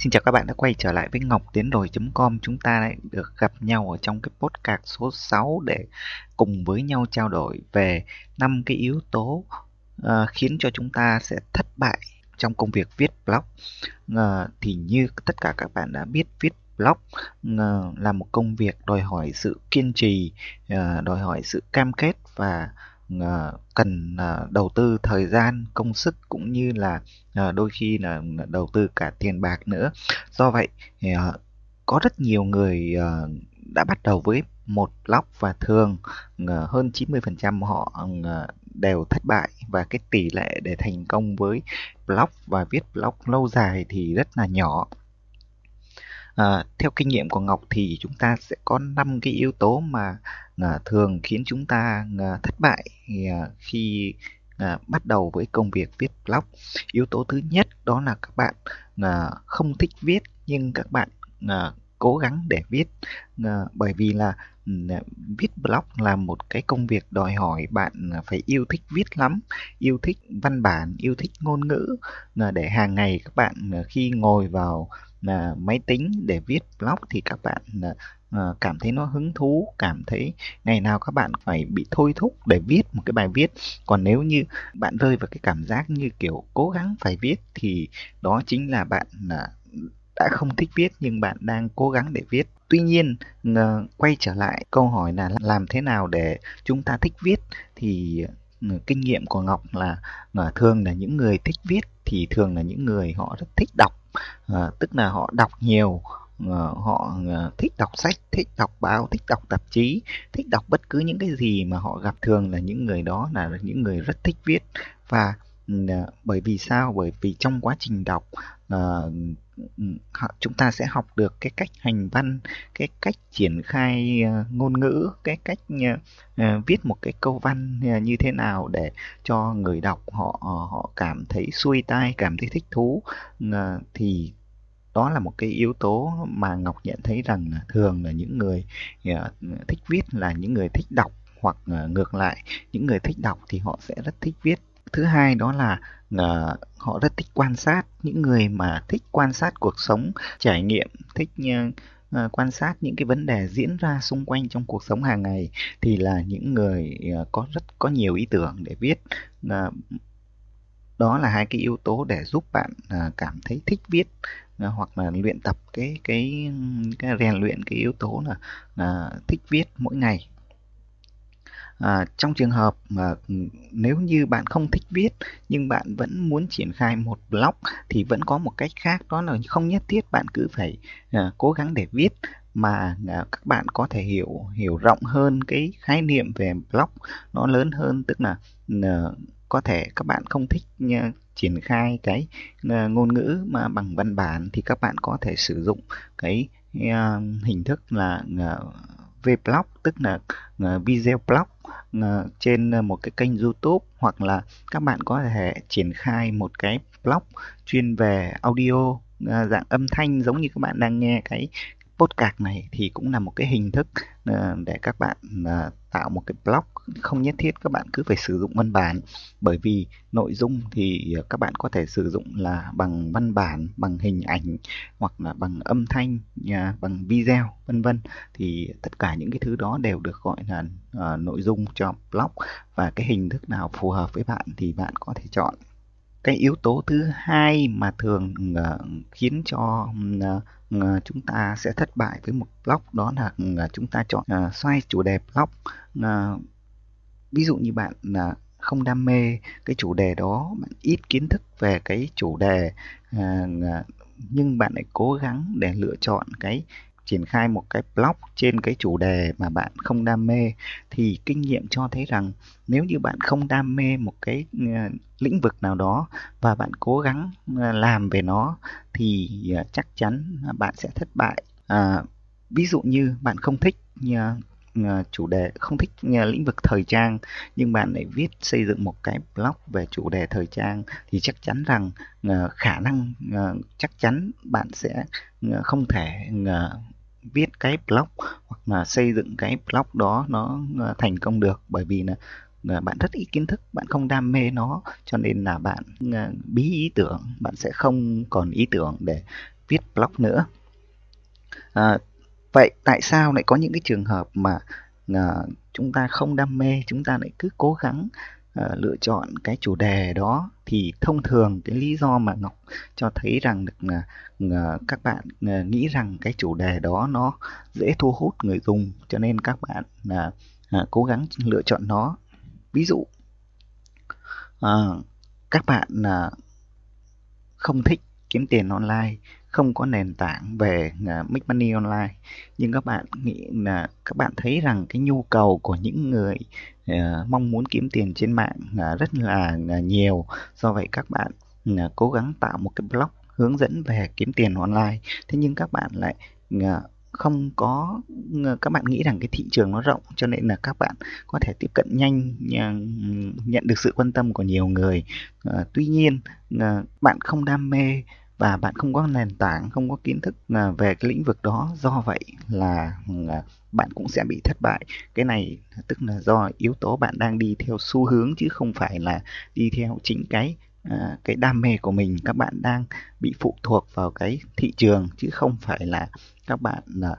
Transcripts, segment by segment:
Xin chào các bạn đã quay trở lại với Ngọc Tiến Đồi.com Chúng ta lại được gặp nhau ở trong cái podcast số 6 để cùng với nhau trao đổi về năm cái yếu tố uh, khiến cho chúng ta sẽ thất bại trong công việc viết blog. Uh, thì như tất cả các bạn đã biết viết blog uh, là một công việc đòi hỏi sự kiên trì, uh, đòi hỏi sự cam kết và uh, Ờ, cần ờ, đầu tư thời gian, công sức cũng như là ờ, đôi khi là đầu tư cả tiền bạc nữa. Do vậy có rất nhiều người đã bắt đầu với một lóc và thường hơn 90% họ đều thất bại. Và cái tỷ lệ để thành công với blog và viết blog lâu dài thì rất là nhỏ. À, theo kinh nghiệm của Ngọc thì chúng ta sẽ có 5 cái yếu tố mà à, thường khiến chúng ta à, thất bại à, khi à, bắt đầu với công việc viết blog. Yếu tố thứ nhất đó là các bạn à, không thích viết nhưng các bạn à, cố gắng để viết. À, bởi vì là ừ, viết blog là một cái công việc đòi hỏi bạn ờ, phải yêu thích viết lắm yêu thích văn bản yêu thích ngôn ngữ. À, để hàng ngày các bạn khi ngồi vào máy tính để viết blog thì các bạn cảm thấy nó hứng thú cảm thấy ngày nào các bạn phải bị thôi thúc để viết một cái bài viết. Còn nếu như bạn rơi vào cái cảm giác như kiểu cố gắng phải viết thì đó chính là bạn đã không thích viết nhưng bạn đang cố gắng để viết. Tuy nhiên quay trở lại câu hỏi là làm thế nào để chúng ta thích viết? Thì ừ, kinh nghiệm của ngọc là ờ, thường là những người thích viết thì thường là những người họ rất thích đọc. À, tức là họ đọc nhiều ờ, họ thích đọc sách thích đọc báo thích đọc tạp chí thích đọc bất cứ những cái gì mà họ gặp. Thường là những người đó là những người rất thích viết. Và À, bởi vì sao? Bởi vì trong quá trình đọc ờ, chúng ta sẽ học được cái cách hành văn cái cách triển khai uh, ngôn ngữ cái cách uh, viết một cái câu văn uh, như thế nào để cho người đọc họ họ cảm thấy xuôi tai cảm thấy thích thú. Uh, thì đó là một cái yếu tố mà ngọc nhận thấy rằng là thường là những người thích viết là những người thích đọc hoặc ngược lại những người thích đọc thì họ sẽ rất thích viết thứ hai đó là uh, họ rất thích quan sát những người mà thích quan sát cuộc sống trải nghiệm thích uh, quan sát những cái vấn đề diễn ra xung quanh trong cuộc sống hàng ngày thì là những người uh, có rất có nhiều ý tưởng để viết. Uh, đó là hai cái yếu tố để giúp bạn uh, cảm thấy thích viết uh, hoặc là luyện tập cái cái cái rèn luyện cái yếu tố là uh, thích viết mỗi ngày. À, trong trường hợp mà ừ, nếu như bạn không thích viết nhưng bạn vẫn muốn triển khai một blog thì vẫn có một cách khác đó là không nhất thiết bạn cứ phải à, cố gắng để viết mà à, các bạn có thể hiểu hiểu rộng hơn cái khái niệm về blog nó lớn hơn. Tức là ừ, à, có thể các bạn không thích uh, triển khai cái à, ngôn ngữ mà bằng văn bản thì các bạn có thể sử dụng cái à, hình thức là à, vblog tức là à, video blog. Ờ, trên ờ, một cái kênh YouTube hoặc là các bạn có thể triển khai một cái blog chuyên về audio ờ, dạng âm thanh giống như các bạn đang nghe cái podcast này thì cũng là một cái hình thức ờ, để các bạn ờ, tạo một cái blog không nhất thiết các bạn cứ phải sử dụng văn bản. Bởi vì nội dung thì ờ, các bạn có thể sử dụng là bằng văn bản bằng hình ảnh hoặc là bằng âm thanh bằng video vân vân. Thì tất cả những cái thứ đó đều được gọi là uh, nội dung cho blog. Và cái hình thức nào phù hợp với bạn thì bạn có thể chọn. Cái yếu tố thứ hai mà thường uh, khiến cho uh, Ờ, chúng ta sẽ thất bại với một blog đó là ờ, chúng ta chọn ờ, xoay chủ đề blog ví dụ như bạn là không đam mê cái chủ đề đó, bạn ít kiến thức về cái chủ đề nhưng bạn lại cố gắng để lựa chọn cái triển khai một cái blog trên cái chủ đề mà bạn không đam mê thì kinh nghiệm cho thấy rằng nếu như bạn không đam mê một cái ờ, lĩnh vực nào đó và bạn cố gắng ờ, làm về nó thì ờ, chắc chắn bạn sẽ thất bại. À, ví dụ như bạn không thích À, chủ đề không thích à, lĩnh vực thời trang nhưng bạn lại viết xây dựng một cái blog về chủ đề thời trang thì chắc chắn rằng à, khả năng chắc chắn bạn sẽ không thể viết cái blog hoặc là xây dựng cái blog đó nó thành công được. Bởi vì là bạn rất ít kiến thức bạn không đam mê nó cho nên là bạn bí ý tưởng bạn sẽ không còn ý tưởng để viết blog nữa. À, vậy tại sao lại có những cái trường hợp mà à, chúng ta không đam mê chúng ta lại cứ cố gắng à, lựa chọn cái chủ đề đó? Thì thông thường cái lý do mà ngọc cho thấy rằng được là à, các bạn à, nghĩ rằng cái chủ đề đó nó dễ thu hút người dùng cho nên các bạn là à, cố gắng lựa chọn nó. Ví dụ à, các bạn à, không thích kiếm tiền online không có nền tảng về uh, make money online. Nhưng các bạn nghĩ là các bạn thấy rằng cái nhu cầu của những người uh, mong muốn kiếm tiền trên mạng uh, rất là uh, nhiều. Do vậy các bạn uh, cố gắng tạo một cái blog hướng dẫn về kiếm tiền online. Thế nhưng các bạn lại uh, không có các bạn nghĩ rằng cái thị trường nó rộng cho nên là các bạn có thể tiếp cận nhanh nhận được sự quan tâm của nhiều người. À, tuy nhiên à, bạn không đam mê và bạn không có nền tảng không có kiến thức à, về cái lĩnh vực đó. Do vậy là à, bạn cũng sẽ bị thất bại. Cái này tức là do yếu tố bạn đang đi theo xu hướng chứ không phải là đi theo chính cái à, cái đam mê của mình. Các bạn đang bị phụ thuộc vào cái thị trường chứ không phải là các bạn à,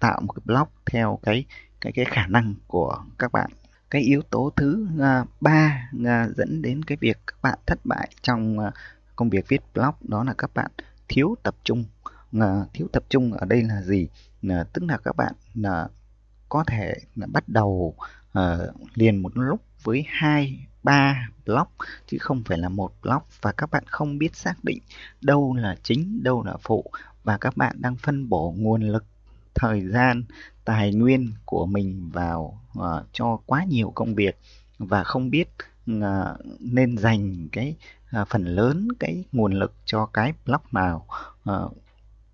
tạo một cái blog theo cái cái cái khả năng của các bạn. Cái yếu tố thứ ba dẫn đến cái việc các bạn thất bại trong công việc viết blog đó là các bạn thiếu tập trung. Là thiếu tập trung ở đây là gì? Là tức là các bạn là có thể là bắt đầu uh, liền một lúc với hai ba blog chứ không phải là một blog và các bạn không biết xác định đâu là chính đâu là phụ và các bạn đang phân bổ nguồn lực thời gian tài nguyên của mình vào uh, cho quá nhiều công việc và không biết uh, nên dành cái à, phần lớn cái nguồn lực cho cái blog nào à,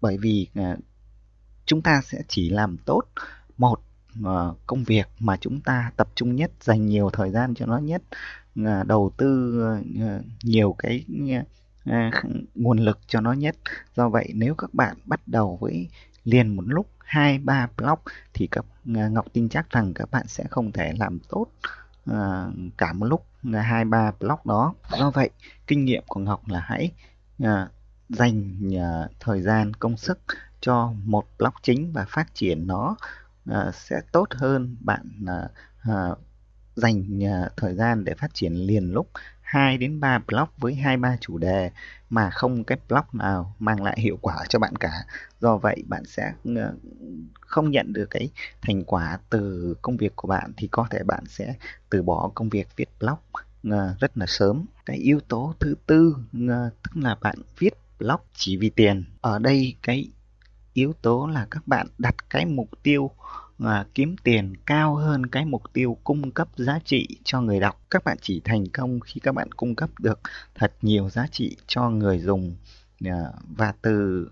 bởi vì à, chúng ta sẽ chỉ làm tốt một à, công việc mà chúng ta tập trung nhất dành nhiều thời gian cho nó nhất à, đầu tư à, nhiều cái à, nguồn lực cho nó nhất. Do vậy nếu các bạn bắt đầu với liền một lúc hai ba blog thì các à, ngọc tin chắc rằng các bạn sẽ không thể làm tốt à, cả một lúc à, hai ba block đó. Do vậy kinh nghiệm của ngọc là hãy à, dành à, thời gian công sức cho một block chính và phát triển nó à, sẽ tốt hơn bạn à, à, dành à, thời gian để phát triển liền lúc 2 đến 3 block với hai, ba chủ đề mà không cái block nào mang lại hiệu quả cho bạn cả. Do vậy bạn sẽ ờ, không nhận được cái thành quả từ công việc của bạn thì có thể bạn sẽ từ bỏ công việc viết blog ờ, rất là sớm. Cái yếu tố thứ tư ờ, tức là bạn viết blog chỉ vì tiền. Ở đây cái yếu tố là các bạn đặt cái mục tiêu và kiếm tiền cao hơn cái mục tiêu cung cấp giá trị cho người đọc. Các bạn chỉ thành công khi các bạn cung cấp được thật nhiều giá trị cho người dùng à, và từ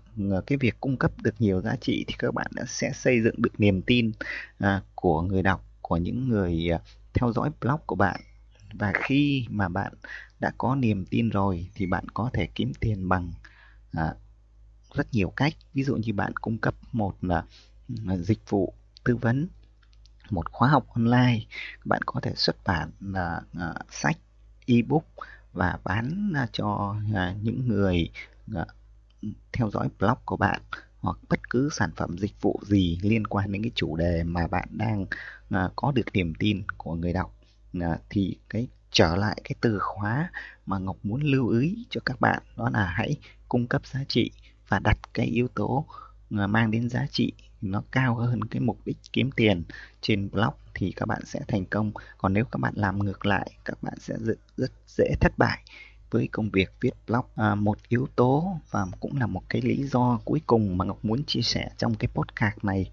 cái việc cung cấp được nhiều giá trị thì các bạn sẽ xây dựng được niềm tin à, của người đọc, của những người à, theo dõi blog của bạn. Và khi mà bạn đã có niềm tin rồi thì bạn có thể kiếm tiền bằng rất nhiều cách. Ví dụ như bạn cung cấp một là dịch vụ tư vấn một khóa học online. Bạn có thể xuất bản là uh, sách ebook và bán uh, cho uh, những người uh, theo dõi blog của bạn hoặc bất cứ sản phẩm dịch vụ gì liên quan đến cái chủ đề mà bạn đang uh, có được niềm tin của người đọc. Uh, thì cái trở lại cái từ khóa mà Ngọc muốn lưu ý cho các bạn đó là hãy cung cấp giá trị và đặt cái yếu tố mang đến giá trị nó cao hơn cái mục đích kiếm tiền trên blog thì các bạn sẽ thành công. Còn nếu các bạn làm ngược lại các bạn sẽ rất, rất dễ thất bại với công việc viết blog. À, một yếu tố và cũng là một cái lý do cuối cùng mà ngọc muốn chia sẻ trong cái podcast này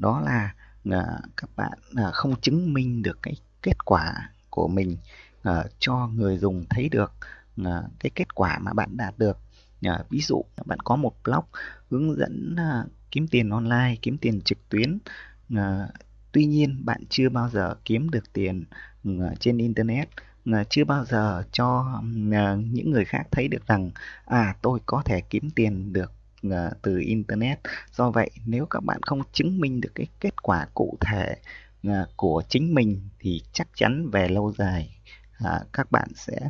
đó là à, các bạn à, không chứng minh được cái kết quả của mình à, cho người dùng thấy được à, cái kết quả mà bạn đạt được. À, ví dụ bạn có một blog hướng dẫn à, kiếm tiền online kiếm tiền trực tuyến. À, tuy nhiên bạn chưa bao giờ kiếm được tiền ờ, trên internet. Ờ, chưa bao giờ cho những người khác thấy được rằng à tôi có thể kiếm tiền được từ internet. Do vậy nếu các bạn không chứng minh được cái kết quả cụ thể của chính mình thì chắc chắn về lâu dài các bạn sẽ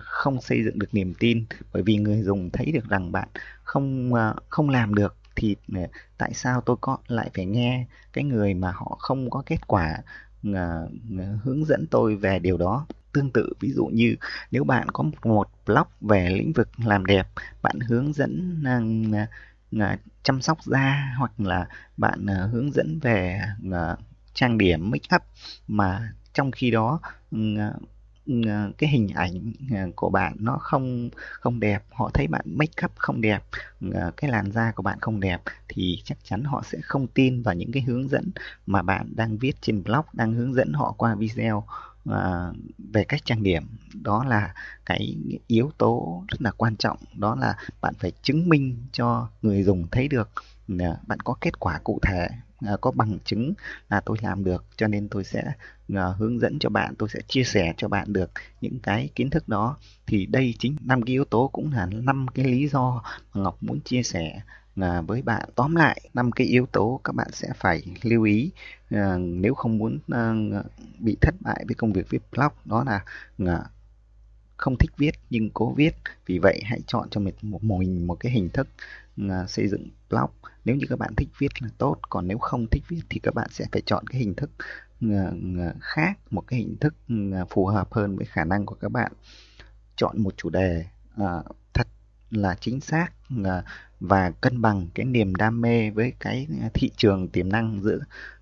không xây dựng được niềm tin. Bởi vì người dùng thấy được rằng bạn không không làm được thì tại sao tôi có lại phải nghe cái người mà họ không có kết quả à, à, hướng dẫn tôi về điều đó? Tương tự, ví dụ như nếu bạn có một blog về lĩnh vực làm đẹp, bạn hướng dẫn à, chăm sóc da hoặc là bạn hướng dẫn về trang điểm, make up, mà trong khi đó Ờ, cái hình ảnh ờ, của bạn nó không không đẹp họ thấy bạn make up không đẹp ờ, cái làn da của bạn không đẹp thì chắc chắn họ sẽ không tin vào những cái hướng dẫn mà bạn đang viết trên blog đang hướng dẫn họ qua video à, về cách trang điểm. Đó là cái yếu tố rất là quan trọng đó là bạn phải chứng minh cho người dùng thấy được bạn có kết quả cụ thể. À, có bằng chứng là tôi làm được cho nên tôi sẽ à, hướng dẫn cho bạn tôi sẽ chia sẻ cho bạn được những cái kiến thức đó. Thì đây chính năm cái yếu tố cũng là năm cái lý do mà ngọc muốn chia sẻ à, với bạn. Tóm lại năm cái yếu tố các bạn sẽ phải lưu ý à, nếu không muốn à, bị thất bại với công việc viết blog đó là à, không thích viết nhưng cố viết. Vì vậy hãy chọn cho mình một mình một cái hình thức à, xây dựng blog. Nếu như các bạn thích viết là tốt, còn nếu không thích viết thì các bạn sẽ phải chọn cái hình thức à, à, khác, một cái hình thức phù hợp hơn với khả năng của các bạn. Chọn một chủ đề là chính xác à, và cân bằng cái niềm đam mê với cái thị trường tiềm năng giữa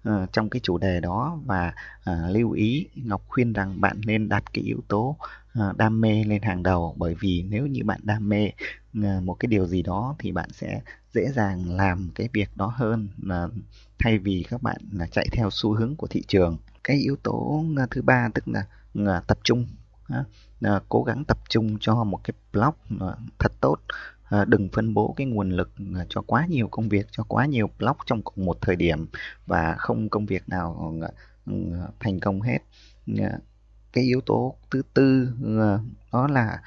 uh, trong cái chủ đề đó. Và uh, lưu ý Ngọc khuyên rằng bạn nên đặt cái yếu tố uh, đam mê lên hàng đầu. Bởi vì nếu như bạn đam mê uh, một cái điều gì đó thì bạn sẽ dễ dàng làm cái việc đó hơn uh, thay vì các bạn là chạy theo xu hướng của thị trường. Cái yếu tố thứ ba tức là tập trung uh, cố gắng tập trung cho một cái blog ờ, thật tốt. À, đừng phân bố cái nguồn lực cho quá nhiều công việc cho quá nhiều blog trong cùng một thời điểm và không công việc nào ừ, thành công hết. Cái yếu tố thứ tư đó là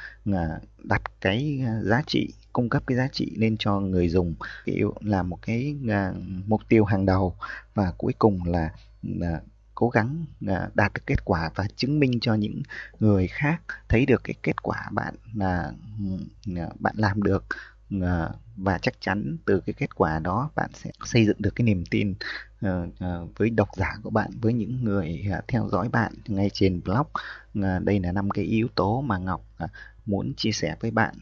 đặt cái giá trị cung cấp cái giá trị lên cho người dùng. Là một cái mục tiêu hàng đầu và cuối cùng là cố gắng à, đạt được kết quả và chứng minh cho những người khác thấy được cái kết quả bạn là à, bạn làm được à, và chắc chắn từ cái kết quả đó bạn sẽ xây dựng được cái niềm tin với độc giả của bạn, với những người theo dõi bạn ngay trên blog. Đây là năm cái yếu tố mà ngọc muốn chia sẻ với bạn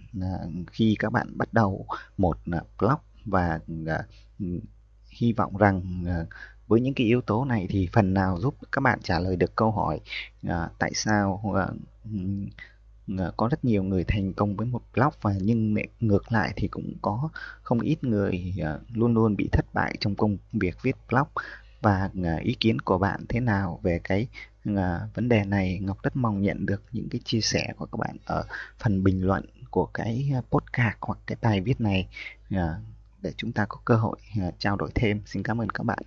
khi các bạn bắt đầu một blog và hy vọng rằng với những cái yếu tố này thì phần nào giúp các bạn trả lời được câu hỏi à, tại sao à, à có rất nhiều người thành công với một blog và nhưng ngược lại thì cũng có không ít người à, luôn luôn bị thất bại trong công việc viết blog. Và à, ý kiến của bạn thế nào về cái vấn đề này? Ngọc rất mong nhận được những cái chia sẻ của các bạn ở phần bình luận của cái podcast hoặc cái bài viết này để chúng ta có cơ hội trao đổi thêm. Xin cảm ơn các bạn.